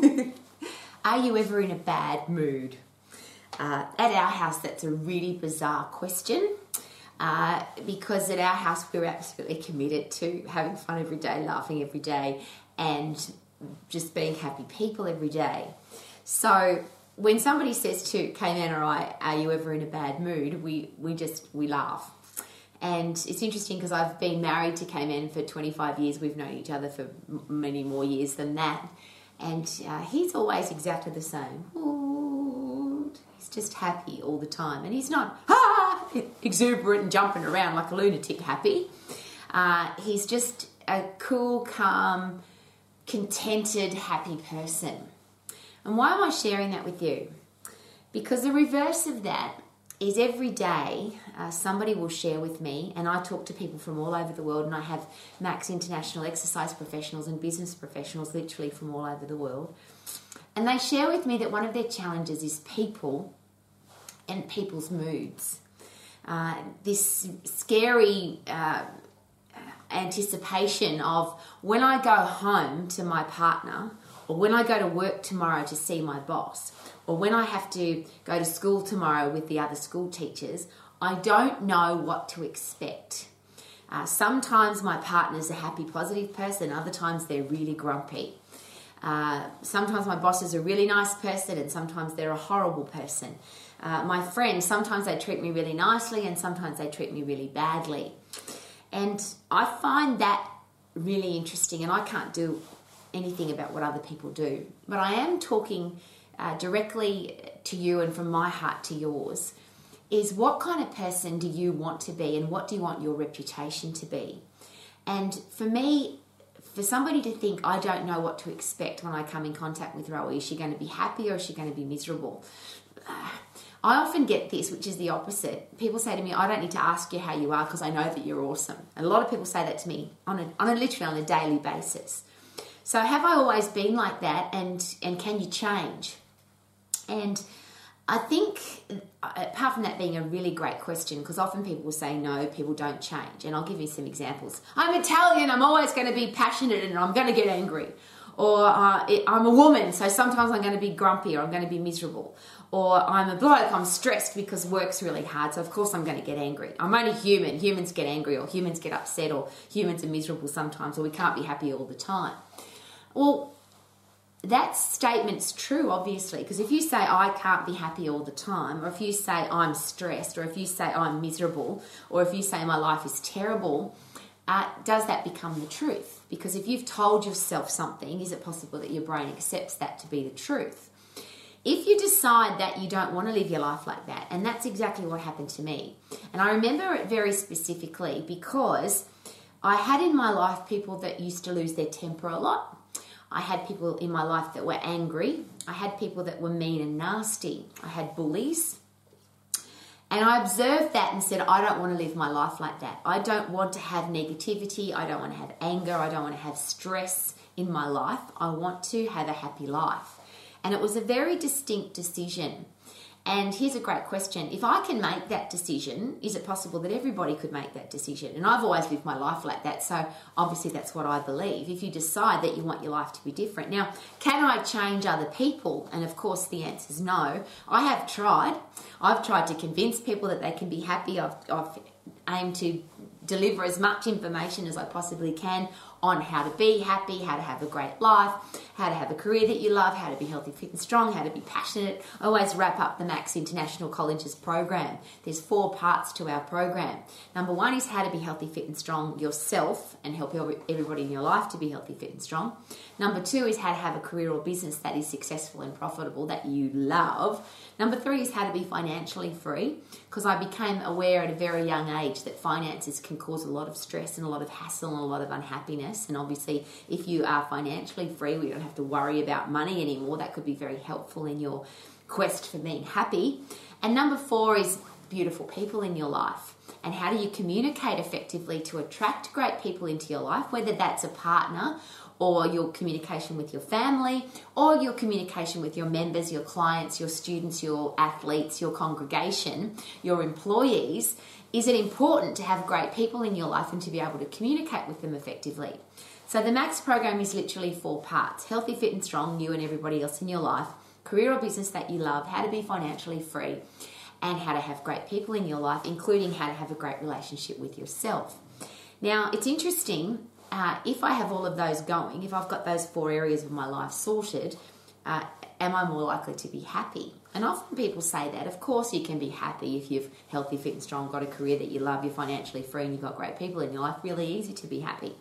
Are you ever in a bad mood? Uh, at our house, that's a really bizarre question uh, because at our house, we're absolutely committed to having fun every day, laughing every day, and just being happy people every day. So when somebody says to Kayman or I, "Are you ever in a bad mood?" we we just we laugh. And it's interesting because I've been married to Kayman for 25 years. We've known each other for many more years than that. And uh, he's always exactly the same. He's just happy all the time. And he's not ah, exuberant and jumping around like a lunatic happy. Uh, he's just a cool, calm, contented, happy person. And why am I sharing that with you? Because the reverse of that is every day uh, somebody will share with me, and I talk to people from all over the world, and I have Max International exercise professionals and business professionals literally from all over the world. And they share with me that one of their challenges is people and people's moods. Uh, this scary uh, anticipation of when I go home to my partner, or when I go to work tomorrow to see my boss, or when I have to go to school tomorrow with the other school teachers, I don't know what to expect. Uh, sometimes my partner's a happy, positive person, other times they're really grumpy. Uh, sometimes my boss is a really nice person, and sometimes they're a horrible person. Uh, my friends, sometimes they treat me really nicely, and sometimes they treat me really badly. And I find that really interesting, and I can't do anything about what other people do. But I am talking uh, directly to you and from my heart to yours is what kind of person do you want to be and what do you want your reputation to be? And for me, for somebody to think, I don't know what to expect when I come in contact with Rowie, is she going to be happy or is she going to be miserable? I often get this, which is the opposite. People say to me, I don't need to ask you how you are because I know that you're awesome. And a lot of people say that to me on a, on a literally on a daily basis. So have I always been like that and, and can you change? And I think, apart from that being a really great question, because often people will say no, people don't change. And I'll give you some examples. I'm Italian, I'm always going to be passionate and I'm going to get angry. Or uh, I'm a woman, so sometimes I'm going to be grumpy or I'm going to be miserable. Or I'm a bloke, I'm stressed because work's really hard, so of course I'm going to get angry. I'm only human. Humans get angry, or humans get upset, or humans are miserable sometimes, or we can't be happy all the time. Well, that statement's true, obviously, because if you say I can't be happy all the time, or if you say I'm stressed, or if you say I'm miserable, or if you say my life is terrible, uh, does that become the truth? Because if you've told yourself something, is it possible that your brain accepts that to be the truth? If you decide that you don't want to live your life like that, and that's exactly what happened to me, and I remember it very specifically because I had in my life people that used to lose their temper a lot I had people in my life that were angry. I had people that were mean and nasty. I had bullies. And I observed that and said, I don't want to live my life like that. I don't want to have negativity. I don't want to have anger. I don't want to have stress in my life. I want to have a happy life. And it was a very distinct decision. And here's a great question. If I can make that decision, is it possible that everybody could make that decision? And I've always lived my life like that, so obviously that's what I believe. If you decide that you want your life to be different. Now, can I change other people? And of course, the answer is no. I have tried. I've tried to convince people that they can be happy. I've, I've aimed to deliver as much information as I possibly can on how to be happy, how to have a great life, how to have a career that you love, how to be healthy, fit, and strong, how to be passionate. I always wrap up the Max International Colleges program. There's four parts to our program. Number one is how to be healthy, fit, and strong yourself and help everybody in your life to be healthy, fit, and strong. Number two is how to have a career or business that is successful and profitable that you love. Number three is how to be financially free because I became aware at a very young age that finances can cause a lot of stress and a lot of hassle and a lot of unhappiness. And obviously, if you are financially free, we don't have to worry about money anymore. That could be very helpful in your quest for being happy. And number four is beautiful people in your life. And how do you communicate effectively to attract great people into your life, whether that's a partner or your communication with your family, or your communication with your members, your clients, your students, your athletes, your congregation, your employees, is it important to have great people in your life and to be able to communicate with them effectively? So the Max program is literally four parts healthy, fit, and strong, you and everybody else in your life, career or business that you love, how to be financially free, and how to have great people in your life, including how to have a great relationship with yourself. Now, it's interesting uh, if I have all of those going, if I've got those four areas of my life sorted, uh, am I more likely to be happy? And often people say that. Of course, you can be happy if you've healthy, fit, and strong, got a career that you love, you're financially free, and you've got great people in your life. Really easy to be happy.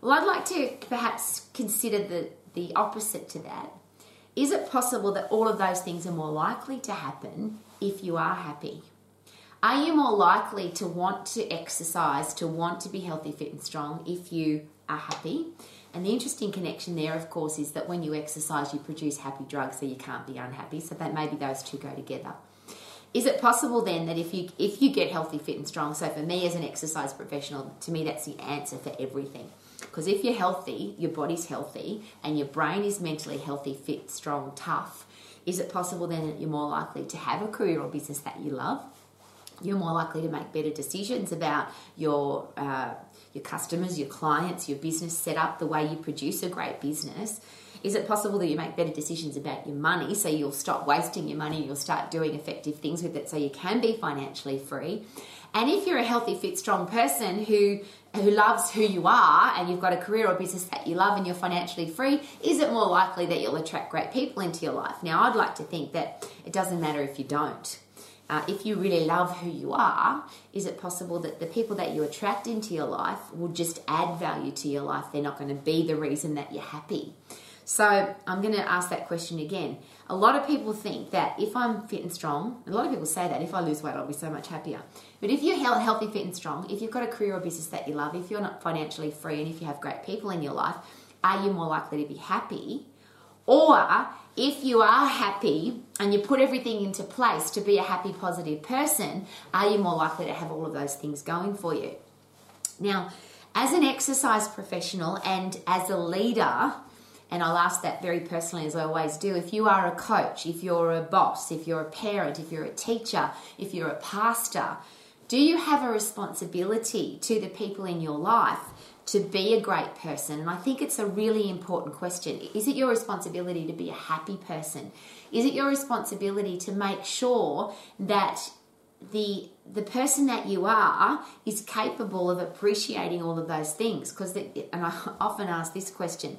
Well, I'd like to perhaps consider the, the opposite to that. Is it possible that all of those things are more likely to happen if you are happy? Are you more likely to want to exercise, to want to be healthy, fit, and strong if you are happy? And the interesting connection there, of course, is that when you exercise, you produce happy drugs, so you can't be unhappy. So that maybe those two go together. Is it possible then that if you if you get healthy, fit, and strong? So for me as an exercise professional, to me that's the answer for everything. Because if you're healthy, your body's healthy, and your brain is mentally healthy, fit, strong, tough, is it possible then that you're more likely to have a career or business that you love? You're more likely to make better decisions about your uh, your customers, your clients, your business setup, the way you produce a great business. Is it possible that you make better decisions about your money so you'll stop wasting your money, you'll start doing effective things with it so you can be financially free? And if you're a healthy, fit, strong person who who loves who you are and you've got a career or business that you love and you're financially free, is it more likely that you'll attract great people into your life? Now, I'd like to think that it doesn't matter if you don't. Uh, if you really love who you are, is it possible that the people that you attract into your life will just add value to your life? They're not going to be the reason that you're happy. So I'm going to ask that question again. A lot of people think that if I'm fit and strong, a lot of people say that if I lose weight, I'll be so much happier. But if you're healthy, fit, and strong, if you've got a career or business that you love, if you're not financially free, and if you have great people in your life, are you more likely to be happy? Or if you are happy and you put everything into place to be a happy, positive person, are you more likely to have all of those things going for you? Now, as an exercise professional and as a leader, and I'll ask that very personally as I always do. If you are a coach, if you're a boss, if you're a parent, if you're a teacher, if you're a pastor, do you have a responsibility to the people in your life to be a great person? And I think it's a really important question. Is it your responsibility to be a happy person? Is it your responsibility to make sure that the the person that you are is capable of appreciating all of those things because and I often ask this question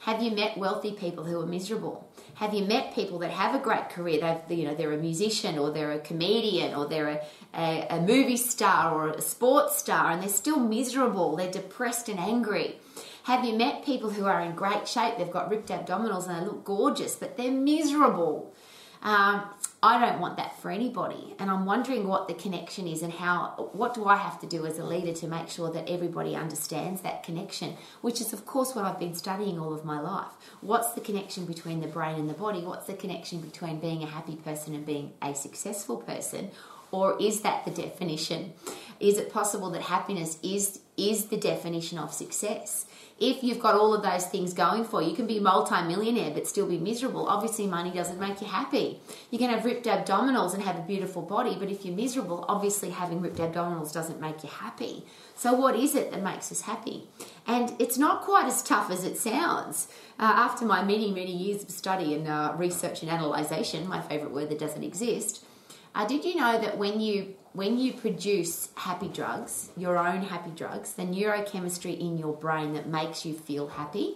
have you met wealthy people who are miserable? Have you met people that have a great career? They've, you know, they're a musician or they're a comedian or they're a, a, a movie star or a sports star and they're still miserable. They're depressed and angry. Have you met people who are in great shape? They've got ripped abdominals and they look gorgeous, but they're miserable. Um, I don't want that for anybody. And I'm wondering what the connection is and how, what do I have to do as a leader to make sure that everybody understands that connection, which is, of course, what I've been studying all of my life. What's the connection between the brain and the body? What's the connection between being a happy person and being a successful person? Or is that the definition? Is it possible that happiness is, is the definition of success? if you've got all of those things going for you, you can be multi-millionaire but still be miserable. Obviously, money doesn't make you happy. You can have ripped abdominals and have a beautiful body, but if you're miserable, obviously having ripped abdominals doesn't make you happy. So, what is it that makes us happy? And it's not quite as tough as it sounds. Uh, after my many, many years of study and uh, research and analysation, my favourite word that doesn't exist, uh, did you know that when you when you produce happy drugs, your own happy drugs, the neurochemistry in your brain that makes you feel happy,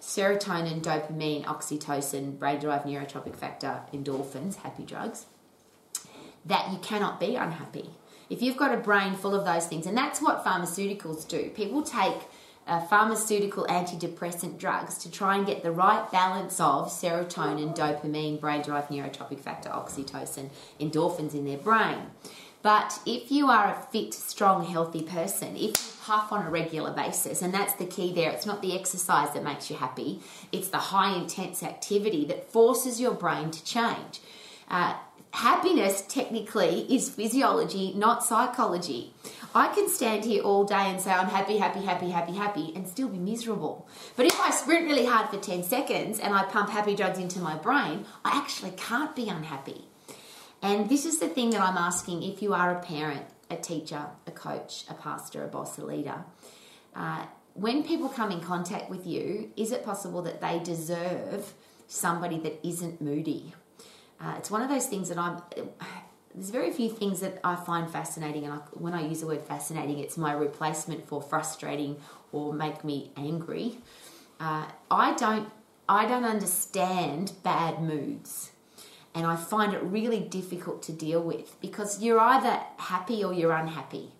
serotonin, dopamine, oxytocin, brain derived neurotrophic factor, endorphins, happy drugs, that you cannot be unhappy. If you've got a brain full of those things, and that's what pharmaceuticals do, people take uh, pharmaceutical antidepressant drugs to try and get the right balance of serotonin, dopamine, brain derived neurotrophic factor, oxytocin, endorphins in their brain. But if you are a fit, strong, healthy person, if you puff on a regular basis, and that's the key there, it's not the exercise that makes you happy, it's the high intense activity that forces your brain to change. Uh, happiness technically is physiology, not psychology. I can stand here all day and say I'm happy, happy, happy, happy, happy, and still be miserable. But if I sprint really hard for 10 seconds and I pump happy drugs into my brain, I actually can't be unhappy. And this is the thing that I'm asking if you are a parent, a teacher, a coach, a pastor, a boss, a leader. Uh, when people come in contact with you, is it possible that they deserve somebody that isn't moody? Uh, it's one of those things that I'm. There's very few things that I find fascinating, and I, when I use the word fascinating, it's my replacement for frustrating or make me angry. Uh, I don't. I don't understand bad moods, and I find it really difficult to deal with because you're either happy or you're unhappy.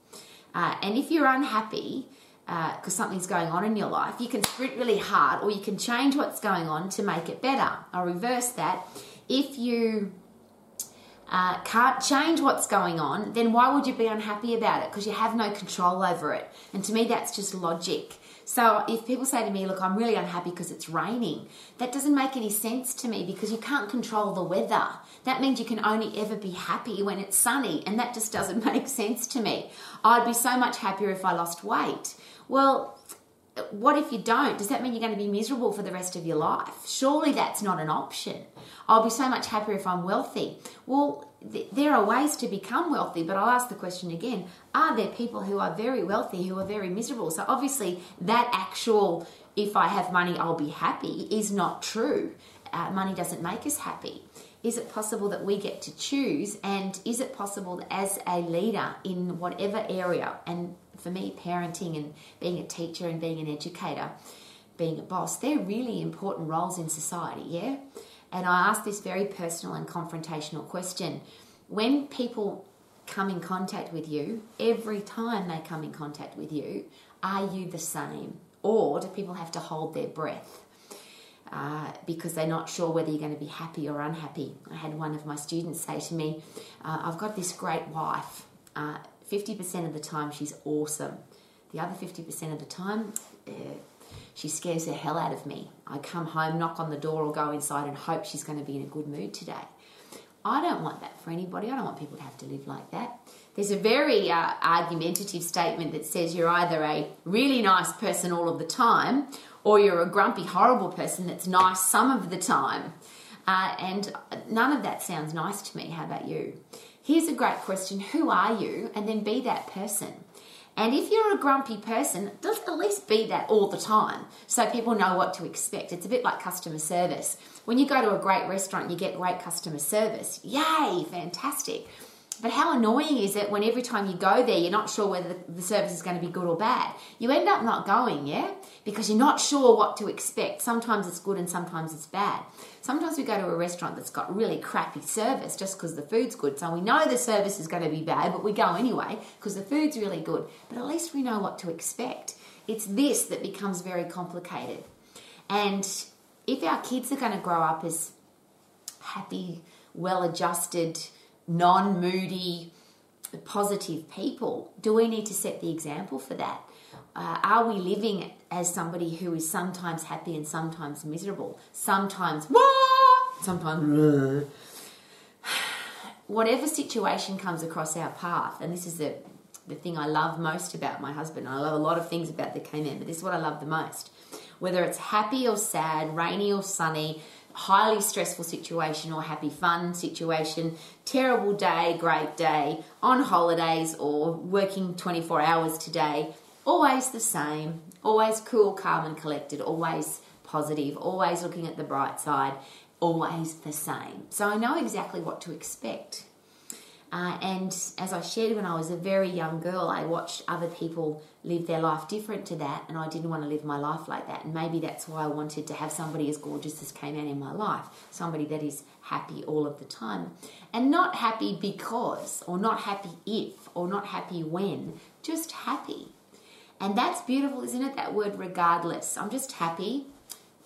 Uh, and if you're unhappy, because uh, something's going on in your life, you can sprint really hard or you can change what's going on to make it better. I'll reverse that. If you uh, can't change what's going on, then why would you be unhappy about it? Because you have no control over it. And to me, that's just logic. So if people say to me, Look, I'm really unhappy because it's raining, that doesn't make any sense to me because you can't control the weather. That means you can only ever be happy when it's sunny, and that just doesn't make sense to me. I'd be so much happier if I lost weight. Well, what if you don't? Does that mean you're going to be miserable for the rest of your life? Surely that's not an option. I'll be so much happier if I'm wealthy. Well, th- there are ways to become wealthy, but I'll ask the question again are there people who are very wealthy who are very miserable? So obviously, that actual, if I have money, I'll be happy, is not true. Uh, money doesn't make us happy. Is it possible that we get to choose? And is it possible as a leader in whatever area, and for me, parenting and being a teacher and being an educator, being a boss, they're really important roles in society, yeah? And I ask this very personal and confrontational question. When people come in contact with you, every time they come in contact with you, are you the same? Or do people have to hold their breath? Uh, because they're not sure whether you're going to be happy or unhappy. I had one of my students say to me, uh, I've got this great wife. Uh, 50% of the time, she's awesome. The other 50% of the time, uh, she scares the hell out of me. I come home, knock on the door, or go inside and hope she's going to be in a good mood today. I don't want that for anybody. I don't want people to have to live like that. There's a very uh, argumentative statement that says you're either a really nice person all of the time or you're a grumpy, horrible person that's nice some of the time. Uh, and none of that sounds nice to me. How about you? Here's a great question Who are you? And then be that person. And if you're a grumpy person, just at least be that all the time so people know what to expect. It's a bit like customer service. When you go to a great restaurant, you get great customer service. Yay, fantastic. But how annoying is it when every time you go there, you're not sure whether the service is going to be good or bad? You end up not going, yeah? Because you're not sure what to expect. Sometimes it's good and sometimes it's bad. Sometimes we go to a restaurant that's got really crappy service just because the food's good. So we know the service is going to be bad, but we go anyway because the food's really good. But at least we know what to expect. It's this that becomes very complicated. And if our kids are going to grow up as happy, well adjusted, non moody, positive people, do we need to set the example for that? Uh, are we living as somebody who is sometimes happy and sometimes miserable? Sometimes, Wah! sometimes, whatever situation comes across our path, and this is the, the thing I love most about my husband. I love a lot of things about the K-Man, but this is what I love the most. Whether it's happy or sad, rainy or sunny, highly stressful situation or happy fun situation, terrible day, great day, on holidays or working 24 hours today, always the same, always cool, calm, and collected, always positive, always looking at the bright side, always the same. So I know exactly what to expect. Uh, and as I shared when I was a very young girl, I watched other people live their life different to that, and I didn't want to live my life like that. And maybe that's why I wanted to have somebody as gorgeous as Kayman in my life, somebody that is happy all of the time. And not happy because, or not happy if, or not happy when, just happy. And that's beautiful, isn't it? That word regardless. I'm just happy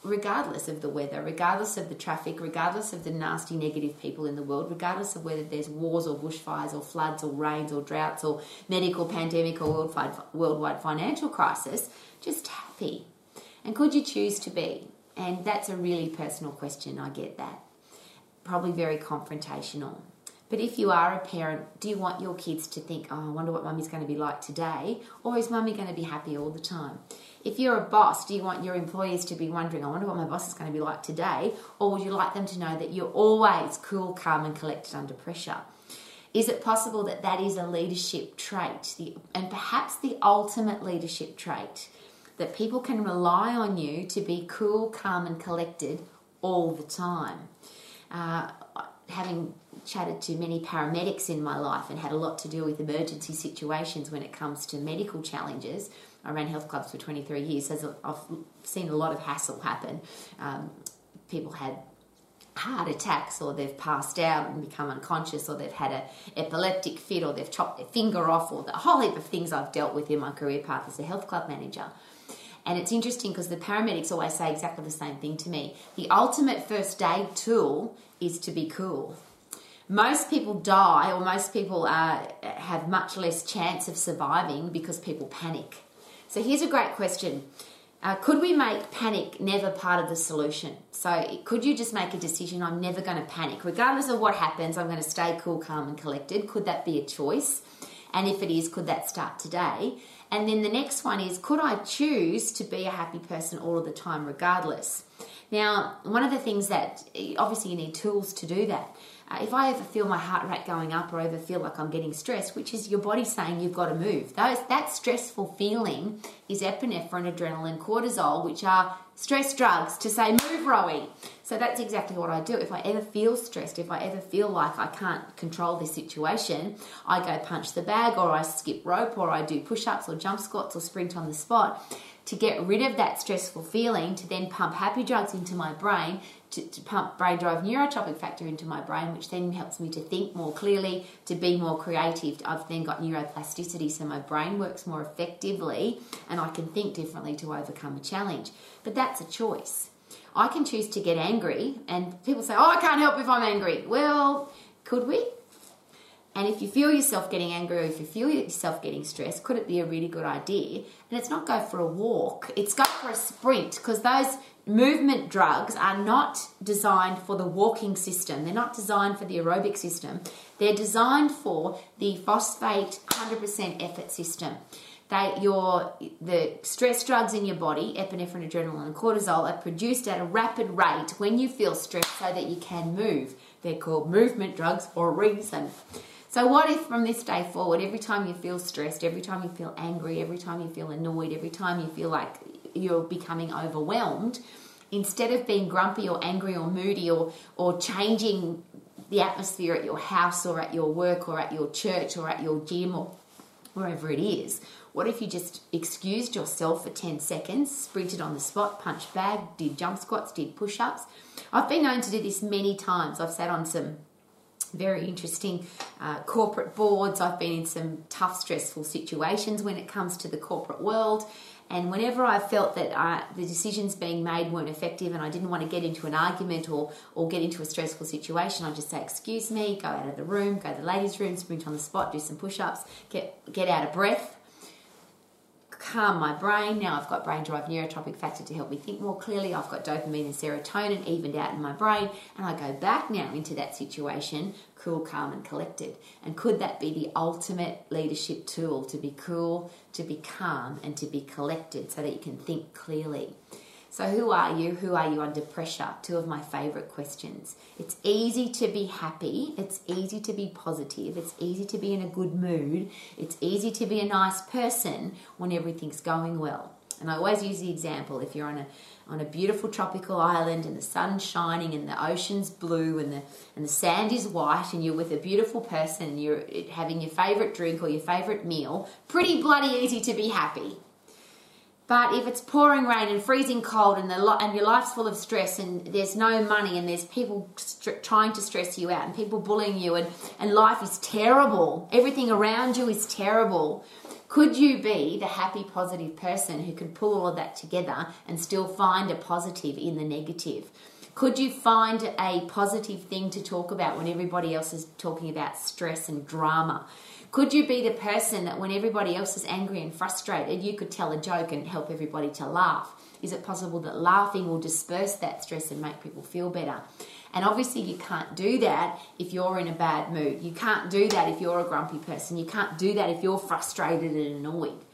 regardless of the weather, regardless of the traffic, regardless of the nasty negative people in the world, regardless of whether there's wars or bushfires or floods or rains or droughts or medical pandemic or worldwide, worldwide financial crisis, just happy. And could you choose to be? And that's a really personal question, I get that. Probably very confrontational. But if you are a parent, do you want your kids to think, oh, I wonder what mummy's going to be like today? Or is mummy going to be happy all the time? If you're a boss, do you want your employees to be wondering, I wonder what my boss is going to be like today? Or would you like them to know that you're always cool, calm, and collected under pressure? Is it possible that that is a leadership trait, the, and perhaps the ultimate leadership trait? that people can rely on you to be cool, calm, and collected all the time. Uh, having chatted to many paramedics in my life and had a lot to do with emergency situations when it comes to medical challenges. I ran health clubs for 23 years, so I've seen a lot of hassle happen. Um, people had heart attacks or they've passed out and become unconscious or they've had an epileptic fit or they've chopped their finger off or the whole heap of things I've dealt with in my career path as a health club manager. And it's interesting because the paramedics always say exactly the same thing to me. The ultimate first aid tool is to be cool. Most people die, or most people uh, have much less chance of surviving because people panic. So here's a great question. Uh, could we make panic never part of the solution? So, could you just make a decision? I'm never going to panic. Regardless of what happens, I'm going to stay cool, calm, and collected. Could that be a choice? And if it is, could that start today? And then the next one is could I choose to be a happy person all of the time, regardless? Now, one of the things that obviously you need tools to do that. Uh, if I ever feel my heart rate going up or ever feel like I'm getting stressed, which is your body saying you've got to move, those that stressful feeling is epinephrine, adrenaline, cortisol, which are stress drugs to say move, Rowie. So that's exactly what I do. If I ever feel stressed, if I ever feel like I can't control this situation, I go punch the bag or I skip rope or I do push-ups or jump squats or sprint on the spot to get rid of that stressful feeling, to then pump happy drugs into my brain, to, to pump brain drive neurotrophic factor into my brain, which then helps me to think more clearly, to be more creative. I've then got neuroplasticity, so my brain works more effectively and I can think differently to overcome a challenge. But that's a choice. I can choose to get angry, and people say, Oh, I can't help if I'm angry. Well, could we? And if you feel yourself getting angry or if you feel yourself getting stressed, could it be a really good idea? And it's not go for a walk, it's go for a sprint because those movement drugs are not designed for the walking system. They're not designed for the aerobic system. They're designed for the phosphate 100% effort system. They, your the stress drugs in your body, epinephrine, adrenaline, and cortisol, are produced at a rapid rate when you feel stressed, so that you can move. They're called movement drugs for a reason. So, what if from this day forward, every time you feel stressed, every time you feel angry, every time you feel annoyed, every time you feel like you're becoming overwhelmed, instead of being grumpy or angry or moody or, or changing the atmosphere at your house or at your work or at your church or at your gym or wherever it is, what if you just excused yourself for 10 seconds, sprinted on the spot, punched bag, did jump squats, did push ups? I've been known to do this many times. I've sat on some very interesting uh, corporate boards. I've been in some tough, stressful situations when it comes to the corporate world. And whenever I felt that uh, the decisions being made weren't effective and I didn't want to get into an argument or, or get into a stressful situation, I'd just say, Excuse me, go out of the room, go to the ladies' room, sprint on the spot, do some push ups, get, get out of breath, calm my brain. Now I've got brain drive neurotrophic factor to help me think more clearly. I've got dopamine and serotonin evened out in my brain, and I go back now into that situation cool, calm, and collected. And could that be the ultimate leadership tool to be cool, to be calm, and to be collected so that you can think clearly? So, who are you? Who are you under pressure? Two of my favorite questions. It's easy to be happy. It's easy to be positive. It's easy to be in a good mood. It's easy to be a nice person when everything's going well. And I always use the example if you're on a on a beautiful tropical island and the sun's shining and the ocean's blue and the and the sand is white and you're with a beautiful person and you're having your favorite drink or your favorite meal, pretty bloody easy to be happy. But if it's pouring rain and freezing cold and the lo- and your life's full of stress and there's no money and there's people st- trying to stress you out and people bullying you and, and life is terrible, everything around you is terrible, could you be the happy, positive person who can pull all of that together and still find a positive in the negative? Could you find a positive thing to talk about when everybody else is talking about stress and drama? Could you be the person that when everybody else is angry and frustrated, you could tell a joke and help everybody to laugh? Is it possible that laughing will disperse that stress and make people feel better? And obviously, you can't do that if you're in a bad mood. You can't do that if you're a grumpy person. You can't do that if you're frustrated and annoyed.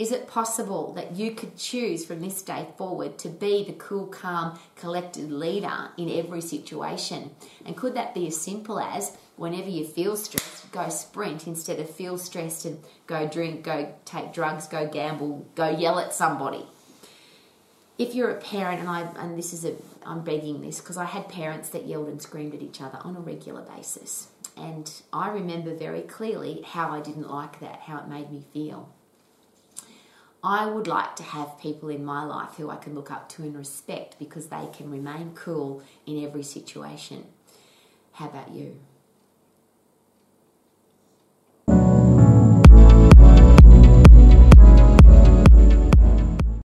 Is it possible that you could choose from this day forward to be the cool, calm, collected leader in every situation? And could that be as simple as whenever you feel stressed, go sprint instead of feel stressed and go drink, go take drugs, go gamble, go yell at somebody? if you're a parent, and I and this is a I'm begging this because I had parents that yelled and screamed at each other on a regular basis, and I remember very clearly how I didn't like that, how it made me feel. I would like to have people in my life who I can look up to and respect because they can remain cool in every situation. How about you?